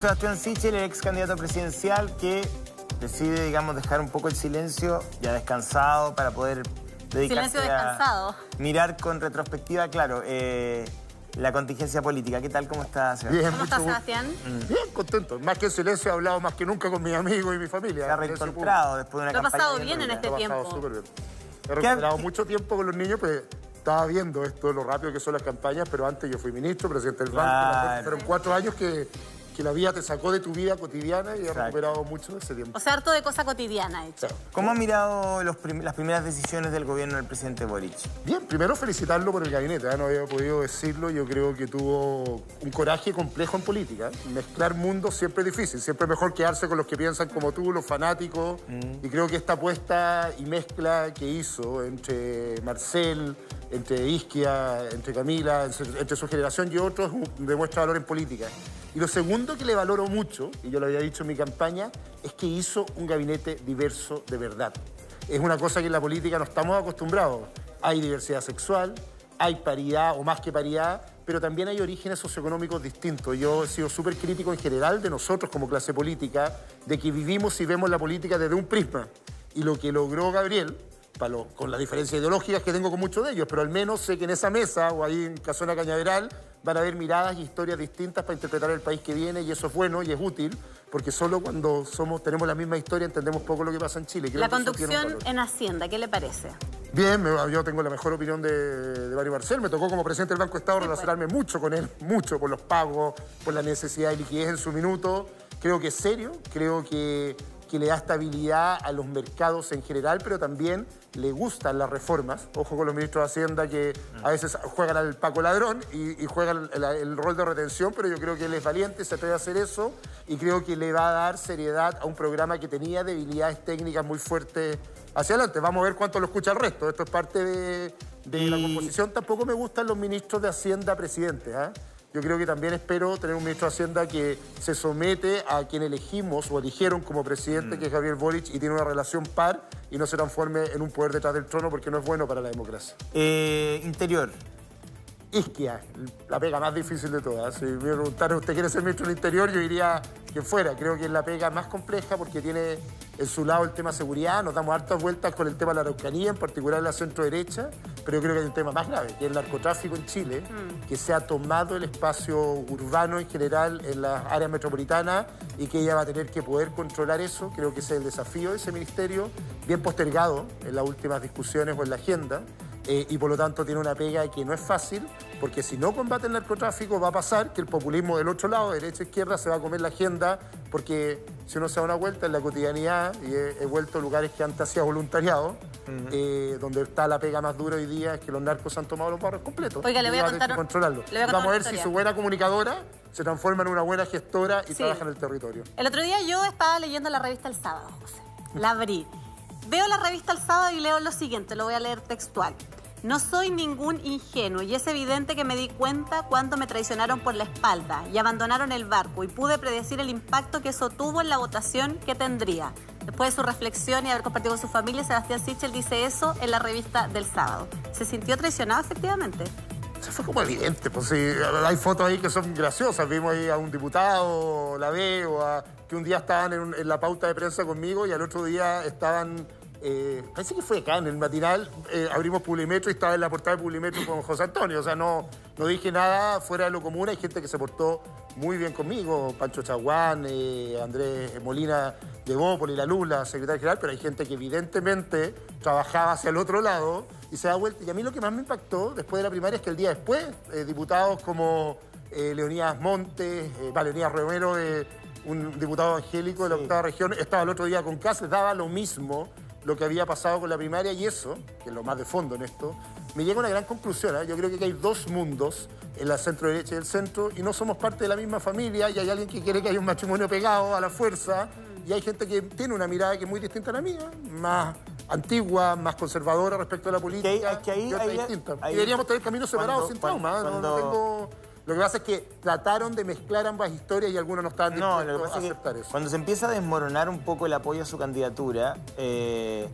Sebastián Sichel, el ex candidato presidencial, que decide, digamos, dejar un poco el silencio, ya descansado, para poder dedicarse Silencio descansado. a mirar con retrospectiva, claro, eh, la contingencia política. ¿Qué tal? ¿Cómo estás, Sebastián? Bien, ¿Cómo estás. Sebastián? Bien, contento. Más que en silencio he hablado más que nunca con mis amigos y mi familia. Se ha reencontrado después de una Lo ha campaña pasado bien en este público. Lo he tiempo. pasado súper bien. He recuperado mucho tiempo con los niños, pues estaba viendo esto, lo rápido que son las campañas, pero antes yo fui ministro, presidente del banco. Claro. Fueron cuatro años que, que la vida te sacó de tu vida cotidiana y Exacto. recuperado mucho de ese tiempo. O sea, harto de cosa cotidiana hecho. ¿Cómo ha mirado los prim- las primeras decisiones del gobierno del presidente Boric? Bien, primero felicitarlo por el gabinete, ¿eh? no había podido decirlo, yo creo que tuvo un coraje complejo en política. ¿eh? Mezclar mundos siempre es difícil, siempre es mejor quedarse con los que piensan como tú, los fanáticos, y creo que esta apuesta y mezcla que hizo entre Marcel, entre Isquia, entre Camila, entre, entre su generación y otros, demuestra valor en política. Y lo segundo que le valoro mucho, y yo lo había dicho en mi campaña, es que hizo un gabinete diverso de verdad es una cosa que en la política no estamos acostumbrados. Hay diversidad sexual, hay paridad o más que paridad, pero también hay orígenes socioeconómicos distintos. Yo he sido súper crítico en general de nosotros como clase política, de que vivimos y vemos la política desde un prisma. Y lo que logró Gabriel, para lo- con las diferencias ideológicas que tengo con muchos de ellos, pero al menos sé que en esa mesa o ahí en Casona Cañaveral van a haber miradas y historias distintas para interpretar el país que viene y eso es bueno y es útil, porque solo cuando somos, tenemos la misma historia entendemos poco lo que pasa en Chile. Creo La conducción en Hacienda, ¿qué le parece? Bien, yo tengo la mejor opinión de, de Mario Marcel. Me tocó como presidente del Banco de Estado Sí, pues. relacionarme mucho con él, mucho por los pagos, por la necesidad de liquidez en su minuto. Creo que es serio, creo que, que le da estabilidad a los mercados en general, pero también le gustan las reformas. Ojo con los ministros de Hacienda que a veces juegan al Paco Ladrón y, y juegan el, el rol de retención, pero yo creo que él es valiente, se atreve a hacer eso y creo que le va a dar seriedad a un programa que tenía debilidades técnicas muy fuertes hacia adelante. Vamos a ver cuánto lo escucha el resto. Esto es parte de, de la composición. Tampoco me gustan los ministros de Hacienda presidentes. ¿ah? Yo creo que también espero tener un ministro de Hacienda que se somete a quien elegimos o eligieron como presidente, que es Gabriel Boric, y tiene una relación par y no se transforme en un poder detrás del trono porque no es bueno para la democracia. Eh, interior. Isquia, la pega más difícil de todas. Si me preguntaran, ¿usted quiere ser ministro del Interior? Yo diría que fuera. Creo que es la pega más compleja porque tiene en su lado el tema seguridad. Nos damos hartas vueltas con el tema de la Araucanía, en particular la centro derecha. Pero yo creo que hay un tema más grave, que es el narcotráfico en Chile, que se ha tomado el espacio urbano en general en las áreas metropolitanas y que ella va a tener que poder controlar eso. Creo que ese es el desafío de ese ministerio, bien postergado en las últimas discusiones o en la agenda. Eh, y por lo tanto tiene una pega que no es fácil, porque si no combate el narcotráfico va a pasar que el populismo del otro lado, derecha e izquierda, se va a comer la agenda, porque si uno se da una vuelta en la cotidianidad, y he, he vuelto a lugares que antes hacía voluntariado, eh, donde está la pega más dura hoy día, es que los narcos han tomado los barrios completos. Oiga, le voy Y a contar controlarlo. le voy a contar Vamos a ver si su buena comunicadora se transforma en una buena gestora y Sí. trabaja en el territorio. El otro día yo estaba leyendo la revista El Sábado, José. La abrí. Veo la revista El Sábado y leo lo siguiente, lo voy a leer textual. No soy ningún ingenuo y es evidente que me di cuenta cuando me traicionaron por la espalda y abandonaron el barco y pude predecir el impacto que eso tuvo en la votación que tendría. Después de su reflexión y haber compartido con su familia, Sebastián Sichel dice eso en la revista del sábado. ¿Se sintió traicionado efectivamente? Se fue como evidente, pues sí, hay fotos ahí que son graciosas. Vimos ahí a un diputado, la B, o a, que un día estaban en, en la pauta de prensa conmigo y al otro día estaban, eh, parece que fue acá en el matinal, eh, abrimos Publimetro y estaba en la portada de Publimetro con José Antonio. O sea, no, no dije nada fuera de lo común. Hay gente que se portó muy bien conmigo, Pancho Chaguán, eh, Andrés Molina de Bópoli, la Lula, secretario general, pero hay gente que evidentemente trabajaba hacia el otro lado y se da vuelta. Y a mí lo que más me impactó después de la primaria es que el día después, eh, diputados como eh, Leonidas Montes, va, Leonidas Romero, un diputado evangélico de la octava región, estaba el otro día con Cáceres, daba lo mismo lo que había pasado con la primaria y eso, que es lo más de fondo en esto, me llega a una gran conclusión. ¿eh? Yo creo que hay dos mundos en la centro derecha y el centro y no somos parte de la misma familia y hay alguien que quiere que haya un matrimonio pegado a la fuerza y hay gente que tiene una mirada que es muy distinta a la mía, más antigua, más conservadora respecto a la política. Que que ahí- y otra ahí- distinta. ahí- y deberíamos tener caminos separados cuando- sin trauma. ¿eh? No- tengo- Lo que pasa es que trataron de mezclar ambas historias y algunos no estaban No, dispuestos lo que a pasa es aceptar que eso. cuando se empieza a desmoronar un poco el apoyo a su candidatura, eh,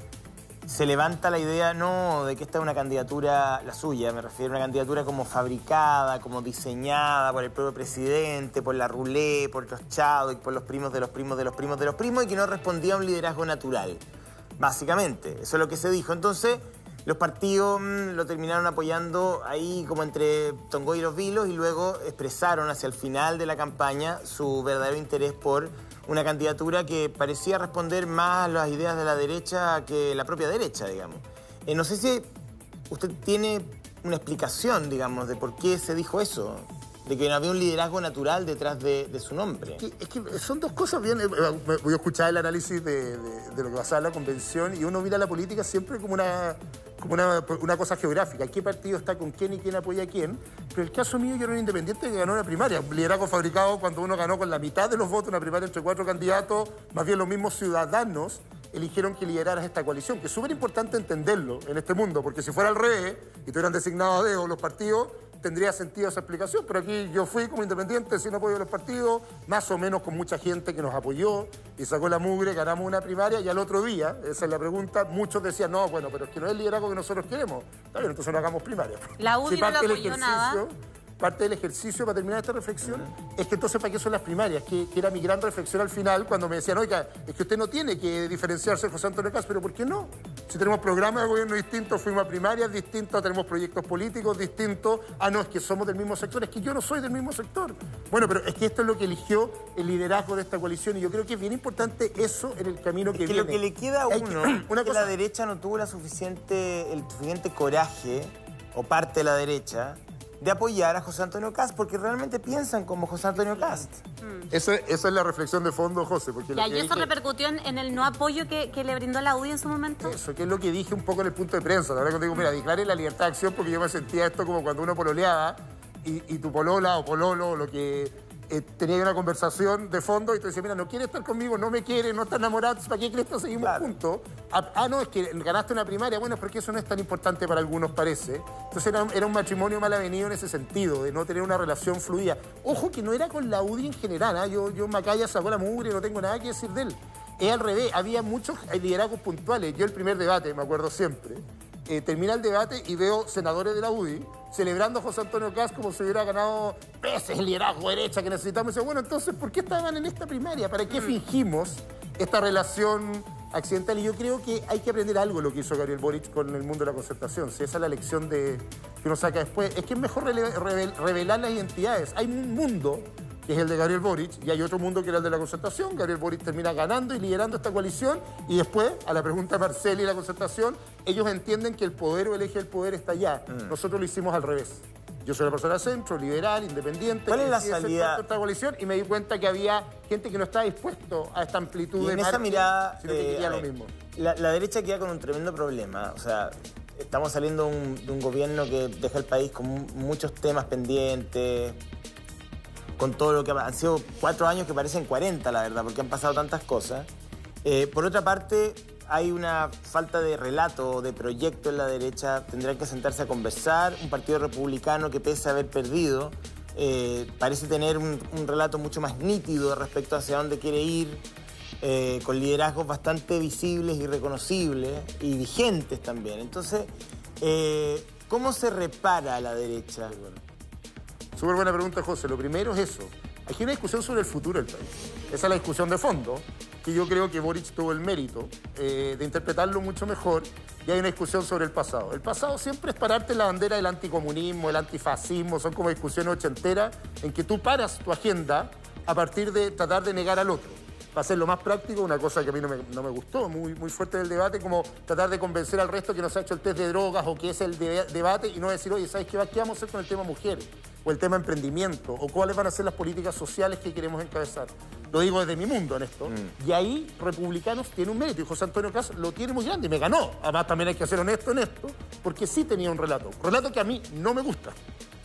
se levanta la idea, no, de que esta es una candidatura, la suya, me refiero a una candidatura como fabricada, como diseñada por el propio presidente, por la Roulette, por los y por los primos de los primos de los primos de los primos, y que no respondía a un liderazgo natural. Básicamente, eso es lo que se dijo. Entonces, los partidos mm, lo terminaron apoyando ahí como entre Tongo y los Vilos y luego expresaron hacia el final de la campaña su verdadero interés por una candidatura que parecía responder más a las ideas de la derecha que la propia derecha, digamos. Eh, no sé si usted tiene una explicación, digamos, de por qué se dijo eso de que no había un liderazgo natural detrás de, su nombre. Es que, son dos cosas bien. Eh, voy a escuchar el análisis de, lo que pasaba en la convención y uno mira la política siempre como una, como una, cosa geográfica. ¿Qué partido está con quién y quién apoya a quién? Pero el caso mío, yo era un independiente que ganó una primaria. Un liderazgo fabricado cuando uno ganó con la mitad de los votos una primaria entre cuatro candidatos, más bien los mismos ciudadanos eligieron que lideraras esta coalición, que es súper importante entenderlo en este mundo, porque si fuera al revés y tuvieran designado a dedo los partidos, tendría sentido esa explicación, pero aquí yo fui como independiente sin apoyo de los partidos, más o menos con mucha gente que nos apoyó y sacó la mugre, ganamos una primaria y al otro día, esa es la pregunta, muchos decían, no, bueno, pero es que no es el liderazgo que nosotros queremos. Está bien, entonces no hagamos primaria. La UDI no apoyó nada parte del ejercicio para terminar esta reflexión es que entonces, ¿para qué son las primarias? Que, era mi gran reflexión al final cuando me decían, oiga, es que usted no tiene que diferenciarse de José Antonio Cas, pero ¿por qué no? Si tenemos programas de gobierno distintos, fuimos a primarias distintas, tenemos proyectos políticos distintos. Ah, no, es que somos del mismo sector, es que yo no soy del mismo sector. Bueno, pero es que esto es lo que eligió el liderazgo de esta coalición y yo creo que es bien importante eso en el camino que, que Lo que le queda a uno, una es que la derecha no tuvo la suficiente, el suficiente coraje, o parte de la derecha, de apoyar a José Antonio Cast porque realmente piensan como José Antonio Cast. Mm. Esa, esa, es la reflexión de fondo, José. Porque ¿Y eso repercutió en, el no apoyo que, le brindó la UDI en su momento? Eso, que es lo que dije un poco en el punto de prensa. La verdad que digo, mira, declare la libertad de acción porque yo me sentía esto como cuando uno pololeaba y, y tu polola o pololo, lo que eh, tenía una conversación de fondo y te decía, mira, no quiere estar conmigo, no me quiere, no está enamorado, ¿para qué crees que seguimos juntos? Ah, ah, no, es que ganaste una primaria, bueno, es porque eso no es tan importante para algunos, parece. Entonces era, un matrimonio mal avenido en ese sentido, de no tener una relación fluida. Ojo que no era con la UDI en general, ¿ah? yo, yo Macaya sacó la mugre, no tengo nada que decir de él. Es al revés, había muchos liderazgos puntuales. Yo el primer debate, me acuerdo siempre, eh, termina el debate y veo senadores de la UDI celebrando a José Antonio Caz como si hubiera ganado veces el liderazgo derecha que necesitamos. Y dice, bueno, entonces, ¿por qué estaban en esta primaria? ¿Para qué mm. fingimos esta relación accidental? Y yo creo que hay que aprender algo lo que hizo Gabriel Boric con el mundo de la concertación. Si esa es la lección de, que uno saca después, es que es mejor revelar las identidades. Hay un mundo que es el de Gabriel Boric, y hay otro mundo que era el de la concertación. Gabriel Boric termina ganando y liderando esta coalición, y después, a la pregunta de Marcel y la concertación, ellos entienden que el poder o el eje del poder está allá. Mm. Nosotros lo hicimos al revés. Yo soy una persona de centro, liberal, independiente. ¿Cuál es la salida? De esta coalición y me di cuenta que había gente que no estaba dispuesto a esta amplitud y en esa mirada, sino que quería lo mismo. La, derecha queda con un tremendo problema. O sea, estamos saliendo de un gobierno que deja el país con muchos temas pendientes, con todo lo que han sido cuatro años que parecen 40, la verdad, porque han pasado tantas cosas. Eh, por otra parte, hay una falta de relato, de proyecto en la derecha. Tendrán que sentarse a conversar. Un partido republicano que pese a haber perdido, eh, parece tener un, relato mucho más nítido respecto hacia dónde quiere ir, eh, con liderazgos bastante visibles y reconocibles y vigentes también. Entonces, ¿cómo se repara la derecha? Súper buena pregunta, José. Lo primero es eso. Aquí hay una discusión sobre el futuro del país. Esa es la discusión de fondo, que yo creo que Boric tuvo el mérito eh, de interpretarlo mucho mejor y hay una discusión sobre el pasado. El pasado siempre es pararte la bandera del anticomunismo, el antifascismo, son como discusiones ochenteras en que tú paras tu agenda a partir de tratar de negar al otro. Va a ser lo más práctico, una cosa que a mí no me, gustó, muy, muy fuerte del debate, como tratar de convencer al resto que no se ha hecho el test de drogas o que es el debate y no decir, oye, ¿sabes qué, qué vamos a hacer con el tema mujeres? O el tema emprendimiento, o cuáles van a ser las políticas sociales que queremos encabezar. Lo digo desde mi mundo en esto. Mm. Y ahí republicanos tienen un mérito, y José Antonio Cas lo tiene muy grande, y me ganó. Además también hay que ser honesto en esto, porque sí tenía un relato, un relato que a mí no me gusta,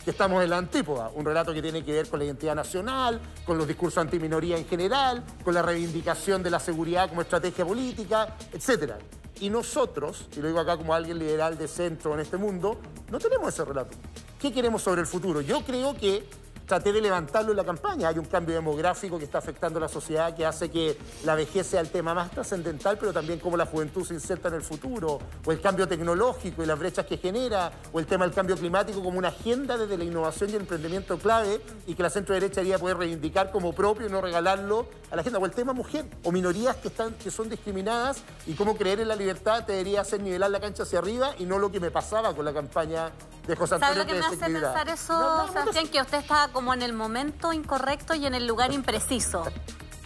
que estamos en la antípoda, un relato que tiene que ver con la identidad nacional, con los discursos antiminoría en general, con la reivindicación de la seguridad como estrategia política, etcétera. Y nosotros, y lo digo acá como alguien liberal de centro en este mundo, no tenemos ese relato. ¿Qué queremos sobre el futuro? Yo creo que traté de levantarlo en la campaña. Hay un cambio demográfico que está afectando a la sociedad que hace que la vejez sea el tema más trascendental, pero también cómo la juventud se inserta en el futuro, o el cambio tecnológico y las brechas que genera, o el tema del cambio climático como una agenda desde la innovación y el emprendimiento clave y que la centro derecha debería poder reivindicar como propio y no regalarlo a la agenda. O el tema mujer, o minorías que, están, que son discriminadas y cómo creer en la libertad te debería hacer nivelar la cancha hacia arriba y no lo que me pasaba con la campaña de José Antonio. ¿Sabe lo que me hace pensar eso, Sebastián? Que usted está como en el momento incorrecto y en el lugar impreciso.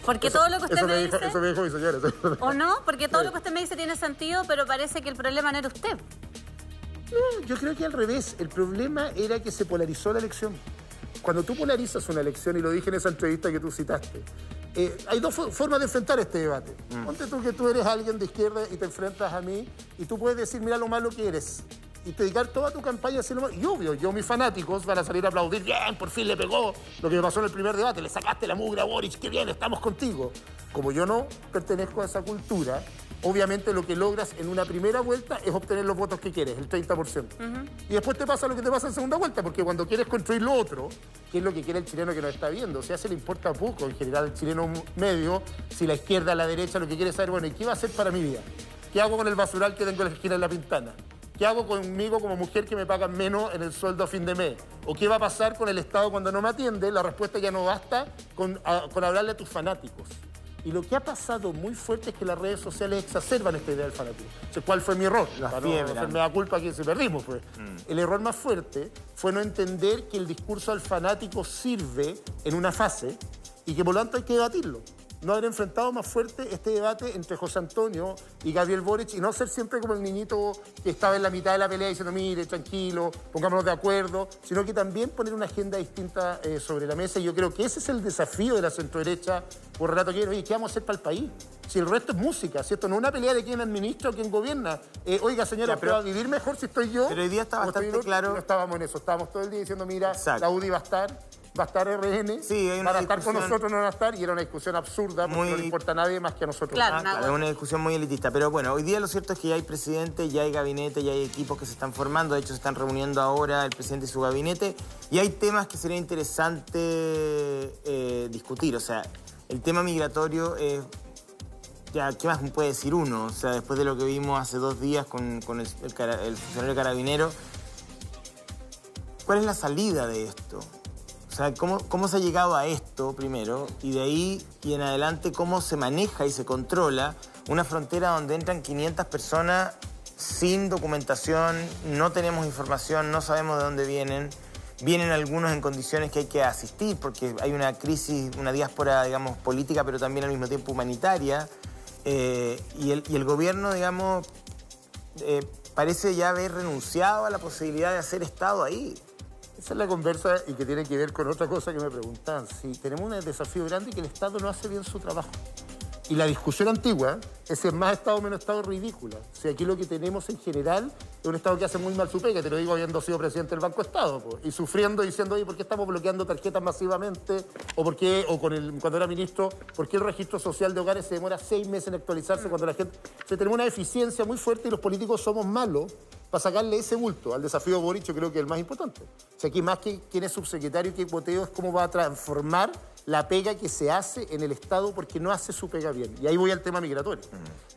Porque todo lo que usted me, dice... Eso me dijo mi señora. ¿O no? Porque todo lo que usted me dice tiene sentido, pero parece que el problema no era usted. No, yo creo que al revés. El problema era que se polarizó la elección. Cuando tú polarizas una elección, y lo dije en esa entrevista que tú citaste, eh, hay dos formas de enfrentar este debate. Mm. Ponte tú que tú eres alguien de izquierda y te enfrentas a mí y tú puedes decir, mira lo malo que eres y dedicar toda tu campaña a hacerlo Y obvio, yo, mis fanáticos van a salir a aplaudir, bien, por fin le pegó lo que me pasó en el primer debate, le sacaste la mugre a Boric, qué bien, estamos contigo. Como yo no pertenezco a esa cultura, obviamente lo que logras en una primera vuelta es obtener los votos que quieres, el 30%. Y después te pasa lo que te pasa en segunda vuelta, porque cuando quieres construir lo otro, que es lo que quiere el chileno que nos está viendo, o sea, se le importa poco en general el chileno medio, si la izquierda, la derecha, lo que quiere saber, bueno, ¿y qué va a hacer para mi vida? ¿Qué hago con el basural que tengo en la esquina de la pintana? ¿Qué hago conmigo como mujer que me pagan menos en el sueldo a fin de mes? ¿O qué va a pasar con el Estado cuando no me atiende? La respuesta ya no basta con, hablarle a tus fanáticos. Y lo que ha pasado muy fuerte es que las redes sociales exacerban esta idea del fanatismo. ¿Cuál fue mi error? La Para no me da culpa que se perdimos. Pues. Mm. El error más fuerte fue no entender que el discurso al fanático sirve en una fase y que por lo tanto hay que debatirlo no haber enfrentado más fuerte este debate entre José Antonio y Gabriel Boric y no ser siempre como el niñito que estaba en la mitad de la pelea diciendo, mire, tranquilo, pongámonos de acuerdo, sino que también poner una agenda distinta eh, sobre la mesa. Y yo creo que ese es el desafío de la centroderecha por rato que oye, ¿qué vamos a hacer para el país? Si el resto es música, ¿cierto? No una pelea de quién administra o quién gobierna. Eh, oiga, señora, pero, a vivir mejor si estoy yo? Pero hoy día está bastante claro... No estábamos en eso, estábamos todo el día diciendo, mira, la UDI va a estar va a estar RN, sí, hay para estar con nosotros no va a estar, y era una discusión absurda porque no le importa a nadie más que a nosotros. Claro, es una discusión muy elitista. Pero bueno, hoy día lo cierto es que ya hay presidente, ya hay gabinete, ya hay equipos que se están formando, de hecho se están reuniendo ahora el presidente y su gabinete, y hay temas que sería interesante eh, discutir. O sea, el tema migratorio es... Ya, ¿qué más puede decir uno? O sea, después de lo que vimos hace dos días con, el, el funcionario carabinero, ¿cuál es la salida de esto? O sea, ¿cómo, se ha llegado a esto primero y de ahí y en adelante cómo se maneja y se controla una frontera donde entran 500 personas sin documentación, no tenemos información, no sabemos de dónde vienen, vienen algunos en condiciones que hay que asistir porque hay una crisis, una diáspora, digamos, política, pero también al mismo tiempo humanitaria. Eh, y, el, gobierno, digamos, eh, parece ya haber renunciado a la posibilidad de hacer Estado ahí. Esa es la conversa y que tiene que ver con otra cosa que me preguntan. Si tenemos un desafío grande que el Estado no hace bien su trabajo. Y la discusión antigua es si es más Estado o menos Estado ridícula. Sea, aquí lo que tenemos en general es un Estado que hace muy mal su pega, te lo digo habiendo sido presidente del Banco Estado, y sufriendo diciendo, oye, ¿por qué estamos bloqueando tarjetas masivamente? O por o cuando era ministro, ¿por qué el registro social de hogares se demora seis meses en actualizarse cuando la gente... O tenemos una eficiencia muy fuerte y los políticos somos malos para sacarle ese bulto al desafío Boric, yo creo que es el más importante. O sea, aquí más que quién es subsecretario y qué boteo es cómo va a transformar la pega que se hace en el Estado porque no hace su pega bien. Y ahí voy al tema migratorio.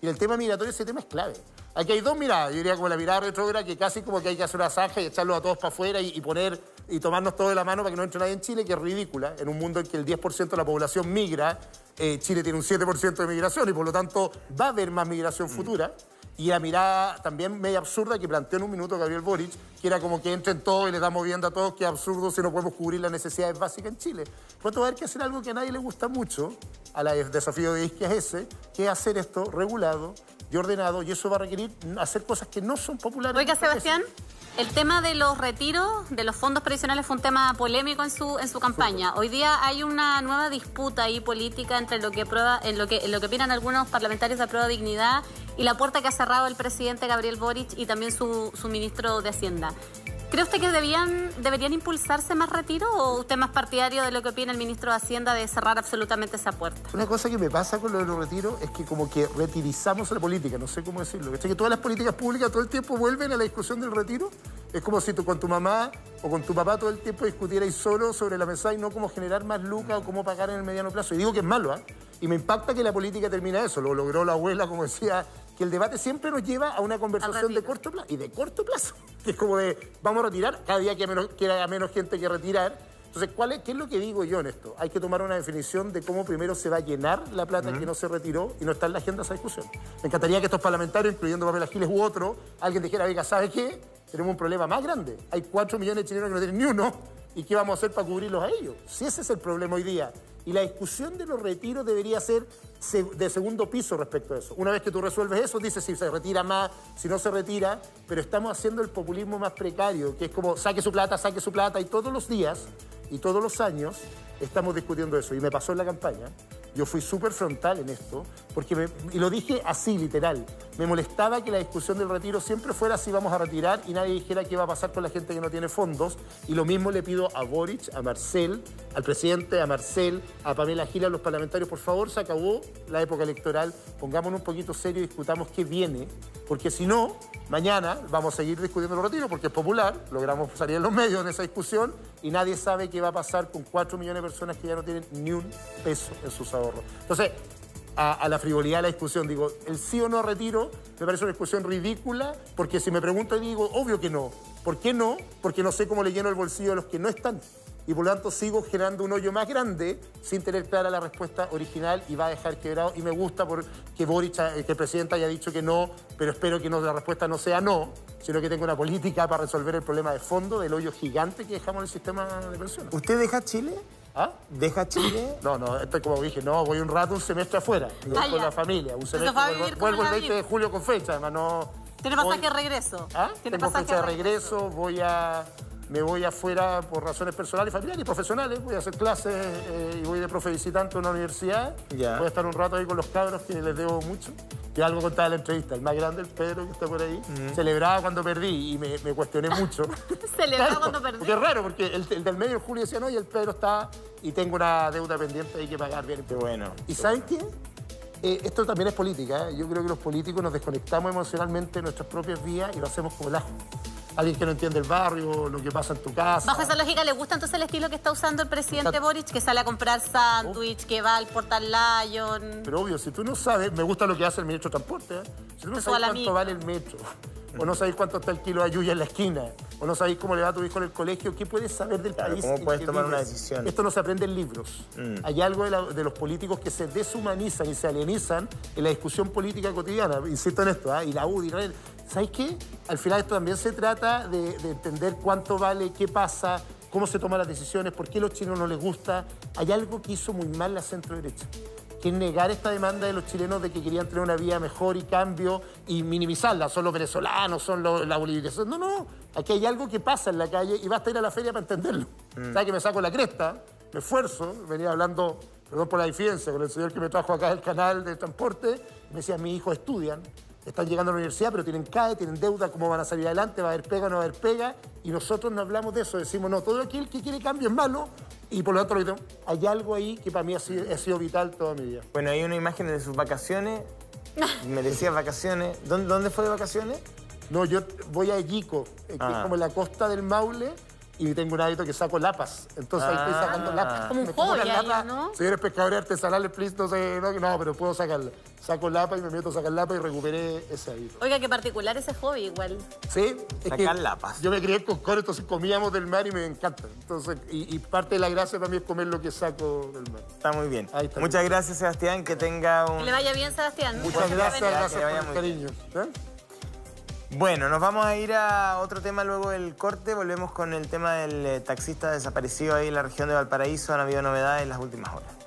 Y el tema migratorio, ese tema es clave. Aquí hay dos miradas, yo diría como la mirada retrógrada, que casi como que hay que hacer una zanja y echarlos a todos para afuera y, poner y tomarnos todo de la mano para que no entre nadie en Chile, que es ridícula. En un mundo en que el 10% de la población migra, eh, Chile tiene un 7% de migración y por lo tanto va a haber más migración futura. Y la mirada también media absurda que planteó en un minuto Gabriel Boric, que era como que entren todos y le damos viendo a todos, que absurdo si no podemos cubrir las necesidades básicas en Chile. Por va a haber que hacer algo que a nadie le gusta mucho, al desafío de Isquia es ese, que es hacer esto regulado y ordenado, y eso va a requerir hacer cosas que no son populares. Oiga, Sebastián. El tema de los retiros de los fondos previsionales fue un tema polémico en su en su campaña. Hoy día hay una nueva disputa ahí política entre lo que prueba, en lo que en lo que opinan algunos parlamentarios de prueba dignidad y la puerta que ha cerrado el presidente Gabriel Boric y también su, su ministro de Hacienda. ¿Cree usted que debían, deberían impulsarse más retiros o usted más partidario de lo que opina el ministro de Hacienda de cerrar absolutamente esa puerta? Una cosa que me pasa con lo de los retiros es que como que retirizamos la política, no sé cómo decirlo. Que todas las políticas públicas todo el tiempo vuelven a la discusión del retiro Es como si tú con tu mamá o con tu papá todo el tiempo discutierais solo sobre la mesa y no cómo generar más lucas o cómo pagar en el mediano plazo. Y digo que es malo, ¿ah? Y me impacta que la política termina eso. Lo logró la abuela, como decía, que el debate siempre nos lleva a una conversación de corto plazo. Y de corto plazo. Que es como de, vamos a retirar, cada día que menos, que haya menos gente que retirar. Entonces, ¿cuál es, ¿qué es lo que digo yo en esto? Hay que tomar una definición de cómo primero se va a llenar la plata que no se retiró y no está en la agenda esa discusión. Me encantaría que estos parlamentarios, incluyendo Pamela Giles u otro, alguien dijera, oiga, ¿sabe qué? Tenemos un problema más grande. Hay cuatro millones de chilenos que no tienen ni uno. ¿Y qué vamos a hacer para cubrirlos a ellos? Si ese es el problema hoy día. Y la discusión de los retiros debería ser de segundo piso respecto a eso. Una vez que tú resuelves eso, dices si se retira más, si no se retira, pero estamos haciendo el populismo más precario, que es como saque su plata, saque su plata, y todos los días y todos los años estamos discutiendo eso. Y me pasó en la campaña. Yo fui súper frontal en esto, porque me, y lo dije así, literal. Me molestaba que la discusión del retiro siempre fuera si vamos a retirar y nadie dijera qué va a pasar con la gente que no tiene fondos. Y lo mismo le pido a Boric, a Marcel, al presidente, a Marcel, a Pamela Gil, a los parlamentarios. Por favor, se acabó la época electoral. Pongámonos un poquito serio y discutamos qué viene, porque si no, mañana vamos a seguir discutiendo el retiro, porque es popular, logramos salir en los medios en esa discusión y nadie sabe qué va a pasar con 4 millones de personas que ya no tienen ni un peso en sus ahorros. Entonces, a, la frivolidad de la discusión, digo, el sí o no retiro me parece una discusión ridícula, porque si me pregunto digo, obvio que no. ¿Por qué no? Porque no sé cómo le lleno el bolsillo a los que no están y por lo tanto sigo generando un hoyo más grande sin tener clara la respuesta original y va a dejar quebrado. Y me gusta porque Boric, eh, que el presidente haya dicho que no, pero espero que no, la respuesta no sea no, sino que tenga una política para resolver el problema de fondo del hoyo gigante que dejamos en el sistema de pensiones. ¿Usted deja Chile? ¿Ah? ¿Deja Chile? No, no, esto como dije, no, voy un rato, un semestre afuera, con la familia. Un semestre, vuelvo, vuelvo el 20 de julio con fecha, además no... ¿Tiene pasaje de regreso? ¿Ah? ¿Tiene Tengo fecha de regreso, voy a me voy afuera por razones personales, familiares y profesionales. Voy a hacer clases eh, y voy de profe visitante a una universidad. Voy a estar un rato ahí con los cabros que les debo mucho. Que algo contaba en la entrevista. El más grande, el Pedro, que está por ahí, celebraba cuando perdí y me, cuestioné mucho. celebraba cuando perdí. Porque es raro, porque el, del medio de julio decía no y el Pedro está y tengo una deuda pendiente hay que pagar bien. Qué bueno. ¿Y saben qué? Eh, esto también es política. ¿eh? Yo creo que los políticos nos desconectamos emocionalmente de nuestras propias vías y lo hacemos como el ajo alguien que no entiende el barrio, lo que pasa en tu casa. Bajo esa lógica, ¿le gusta entonces el estilo que está usando el presidente Boric, que sale a comprar sándwich, que va al Portal Lion? Pero obvio, si tú no sabes, me gusta lo que hace el ministro de Transporte, ¿eh? si tú no sabes cuánto vale el metro, o no sabéis cuánto está el kilo de ayuya en la esquina, o no sabéis cómo le va a tu hijo en el colegio, ¿qué puedes saber del país? ¿Cómo puedes tomar una decisión? Esto no se aprende en libros. Mm. Hay algo de, los políticos que se deshumanizan y se alienizan en la discusión política cotidiana. Insisto en esto, ¿ah? y la UDI, ¿sabéis qué? Al final esto también se trata de, de entender cuánto vale, qué pasa, cómo se toman las decisiones, por qué a los chinos no les gusta. Hay algo que hizo muy mal la centro derecha que negar esta demanda de los chilenos de que querían tener una vida mejor y cambio y minimizarla. Son los venezolanos, son los, la bolivianos. No, no, aquí hay algo que pasa en la calle y basta ir a la feria para entenderlo. Mm. ¿Sabes que me saco la cresta? Me esfuerzo, venía hablando, perdón por la diferencia, con el señor que me trajo acá del canal de transporte, me decía, mis hijos estudian, están llegando a la universidad, pero tienen CAE, tienen deuda, ¿cómo van a salir adelante? ¿Va a haber pega, no va a haber pega? Y nosotros no hablamos de eso, decimos, no, todo aquel que quiere cambio es malo, y por lo tanto hay algo ahí que para mí ha sido, vital toda mi vida. Bueno, hay una imagen de sus vacaciones, merecía vacaciones. ¿Dónde, ¿Dónde fue de vacaciones? No, yo voy a Yico, que es ah. como en la costa del Maule, y tengo un hábito que saco lapas. Entonces ahí estoy ah. sacando lapas. Como un hobby, ¿no? Si eres pescador artesanal, please, no sé, no, no, pero puedo sacarla. Saco lapa y me meto a sacar lapa y recuperé ese hábito. Oiga, qué particular ese hobby igual. Sí, es sacar lapas. Yo me crié con coro, entonces comíamos del mar y me encanta. Entonces, y, parte de la gracia para mí es comer lo que saco del mar. Está muy bien. Muchas gracias, Sebastián. Que tenga un... Que le vaya bien, Sebastián. Muchas gracias, gracias, por el cariño. ¿eh? Bueno, nos vamos a ir a otro tema luego del corte. Volvemos con el tema del eh, taxista desaparecido ahí en la región de Valparaíso. Han habido novedades en las últimas horas.